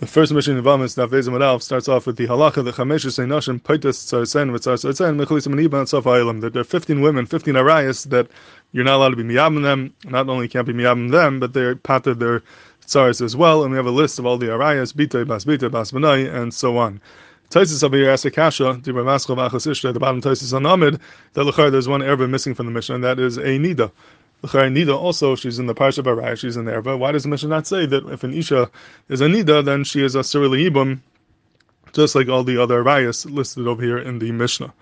The first Mishnah in Vamis, Navvezim Alf, starts off with the halacha, the Chameshes Einashim, Paitas Tzarsen, Vitzar Tzarsen, Mechalis Maniba, and Sof Ha'ilam, that there are 15 women, 15 arayas, that you're not allowed to be miyabim them, not only can't be miyabim them, but they're pater their tzaris as well, and we have a list of all the arayas, Bita, Bas Bita, Bas Benai, and so on. Taisis over here asks a kasha, the bottom Taisis on Amid, that Lachar, there's one erba missing from the Mishnah, and that is a nida. Nida also, she's in the Parsha Baraya, she's in there. But why does the Mishnah not say that if an Isha is a Nida, then she is a Surili just like all the other Arayas listed over here in the Mishnah?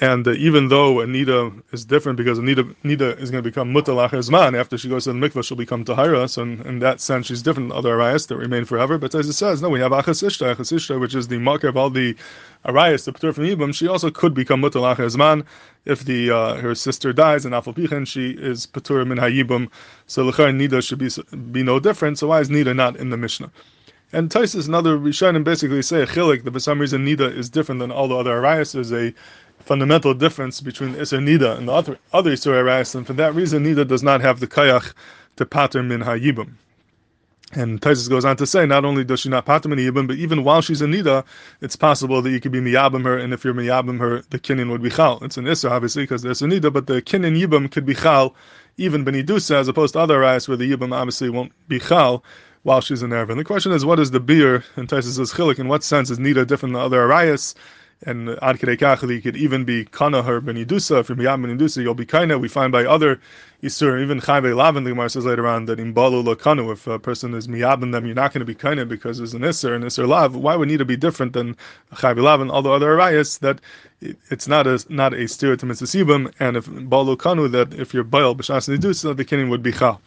And uh, even though Anita is different because Anita, Anita is going to become Mutalach Zman after she goes to the mikvah, she'll become Tahira. So in, in, that sense, she's different than other Arayas that remain forever. But as it says, no, we have Achasishta, Achasishta, which is the marker of all the Arayas, the Ptur from Ibam. She also could become Mutalach Zman if the uh, her sister dies and Afalpichen, she is Patur min Hayibum. So Lechar Nida should be, be no different. So why is Nida not in the Mishnah? And Taisus and other Rishonim basically say a chilik that for some reason Nida is different than all the other Arayas. There's a fundamental difference between Isser Nida and the other, other Isser Arayas, and for that reason Nida does not have the Kayach to pater min Hayibim. And Taisus goes on to say, not only does she not pater min Hayibim, but even while she's a Nida, it's possible that you could be miyabim her, and if you're miyabim her, the kinyan would be chal. It's an Isser, obviously, because there's a Nida, but the kinyan Yibim could be chal, even benidusa, as opposed to other Arayas where the Yibim obviously won't be chal while she's in Erva. And the question is, what is the beer? And Taisus says, chilik, in what sense is Nida different than the other Arayas? And ad kachli could even be kana her benidusa. If you're miyam benidusa, you'll be kind We find by other isur, even chayve lavin. The Gemara says later on that in balu lakanu, if a person is miyabin them, you're not going to be kind because there's an isur and isur lav. Why would need to be different than chayve lavin? All the other arayas that it's not a not a steer to mitzvah and if balu kanu that if you're bail b'shas nidusa, the kinning would be chal.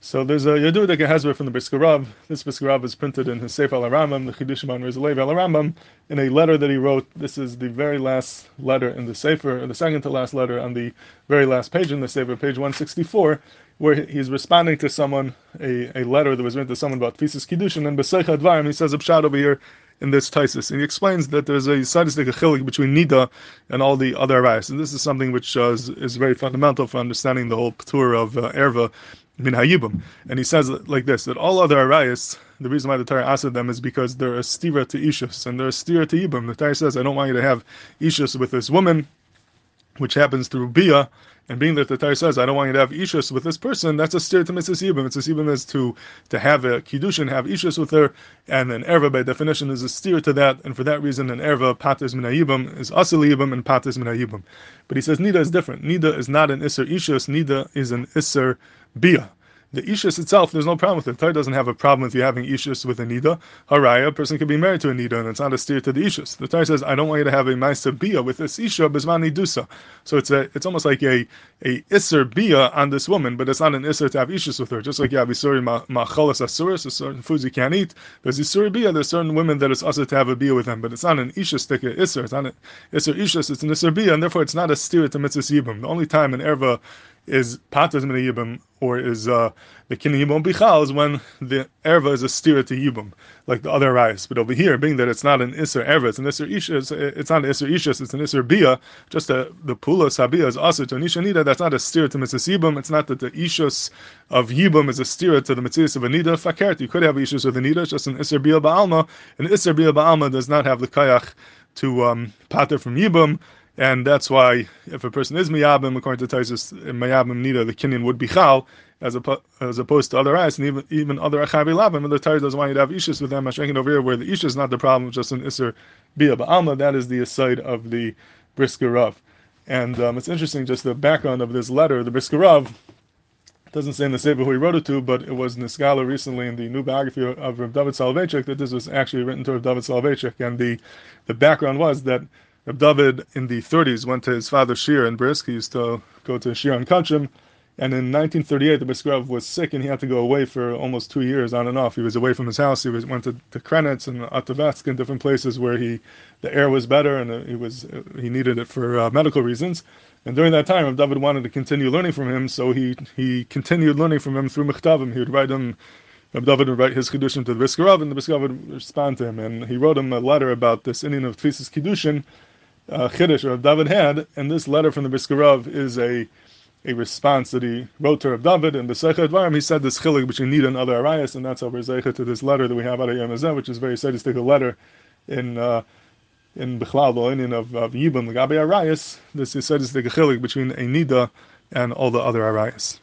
So there's a Yadudek Hezber from the Brisker Rav. This Brisker Rav is printed in his Sefer Al Rambam, the Chidushim on Rizalev Al Rambam, in a letter that he wrote. This is the very last letter in the Sefer, the second to last letter on the very last page in the Sefer, page 164, where he's responding to someone, a, a letter that was written to someone about Fisis Kiddushin, and Beseich Advarim, he says a pshat over here in this Taisis. And he explains that there's a sadistic achilik between Nida and all the other Arayas. And this is something which uh, is, is, very fundamental for understanding the whole tour of uh, Erva min hayibum. And he says like this that all other arayas, the reason why the Torah asked them is because they're a stira to ishus and they're a stira to yibum. The Torah says, I don't want you to have ishus with this woman, which happens through bia. And being that the Torah says, I don't want you to have ishus with this person, that's a steer to Mrs. Yibum. It's a Yibum is to, to have a kiddush and have ishus with her, and an erva by definition is a steer to that, and for that reason an erva patis min yibum is asil yibum and patis min yibum. But he says nida is different. Nida is not an iser ishus, nida is an iser bia. The ishus itself, there's no problem with it. Torah doesn't have a problem with you having ishus with a nida. Haraya, a person could be married to a nida, and it's not a steer to the ishus. The Torah says, I don't want you to have a ma'aser bia with this isha bisman nidusa. So it's a, it's almost like a a iser bia on this woman, but it's not an iser to have ishus with her. Just like you have isuri machalas asuris, there's certain foods you can't eat. There's isuri bia, there's certain women that it's also to have a bia with them, but it's not an ishus stick iser. It's not an iser ishus. It's an iser bia, and therefore it's not a steer to mitzvah yibum. The only time an erva is patas min yibum or is uh, the kinyan yibum bichal is when the erva is a stira to yibum, like the other rice. But over here, being that it's not an iser erva, it's an iser isha, it's, not an iser ishas, it's an iser bia. Just a, the pula sabia is also to nida. That's not a stira to mitzvah yibum. It's not that the ishas of yibum is a stira to the mitzvah of anida fakert. You could have ishas with anida, it's just an iser bia ba'alma. An iser bia ba'alma does not have the kayach to um, pater from yibum. And that's why, if a person is miyabim, according to Taisus, miyabim nida, the kinyan would be chal, as, as opposed to other eyes, and even even other achavi labim, and the Torah doesn't want you to have ishus with them. Mashenkin over here, where the ish is not the problem, just an iser bia ba'alma, that is the aside of the brisker. And um, it's interesting, just the background of this letter, the brisker doesn't say in the Sefer who he wrote it to, but it was Niskala recently in the new biography of Rav David Soloveitchik that this was actually written to Rav David Soloveitchik, and the the background was that Reb David in the 30s went to his father Shir in Brisk. He used to go to Shir on Kachim. And in 1938, the Brisk was sick and he had to go away for almost two years on and off. He was away from his house. He was, went to, to Krenitz and Atavetsk and different places where he the air was better and he was he needed it for uh, medical reasons. And during that time, David wanted to continue learning from him, so he he continued learning from him through Mechtavim. He would write him David would write his Kiddushin to the Brisker and the Brisker would respond to him. And he wrote him a letter about this Indian of Tfisis Kiddushin, uh, Chiddush or David had, and this letter from the Brisker Rav is a a response that he wrote to Rav David and the Sefer Dvarim. He said this chilik between Nida and other Arayas, and that's how we're to this letter that we have out of Yemazeh, which is very sadistic a letter in uh, in Bichlal, the Indian of, of Yibam, the Gabi Arayas. This is sadistic a chilik between a Nida and all the other Arayas.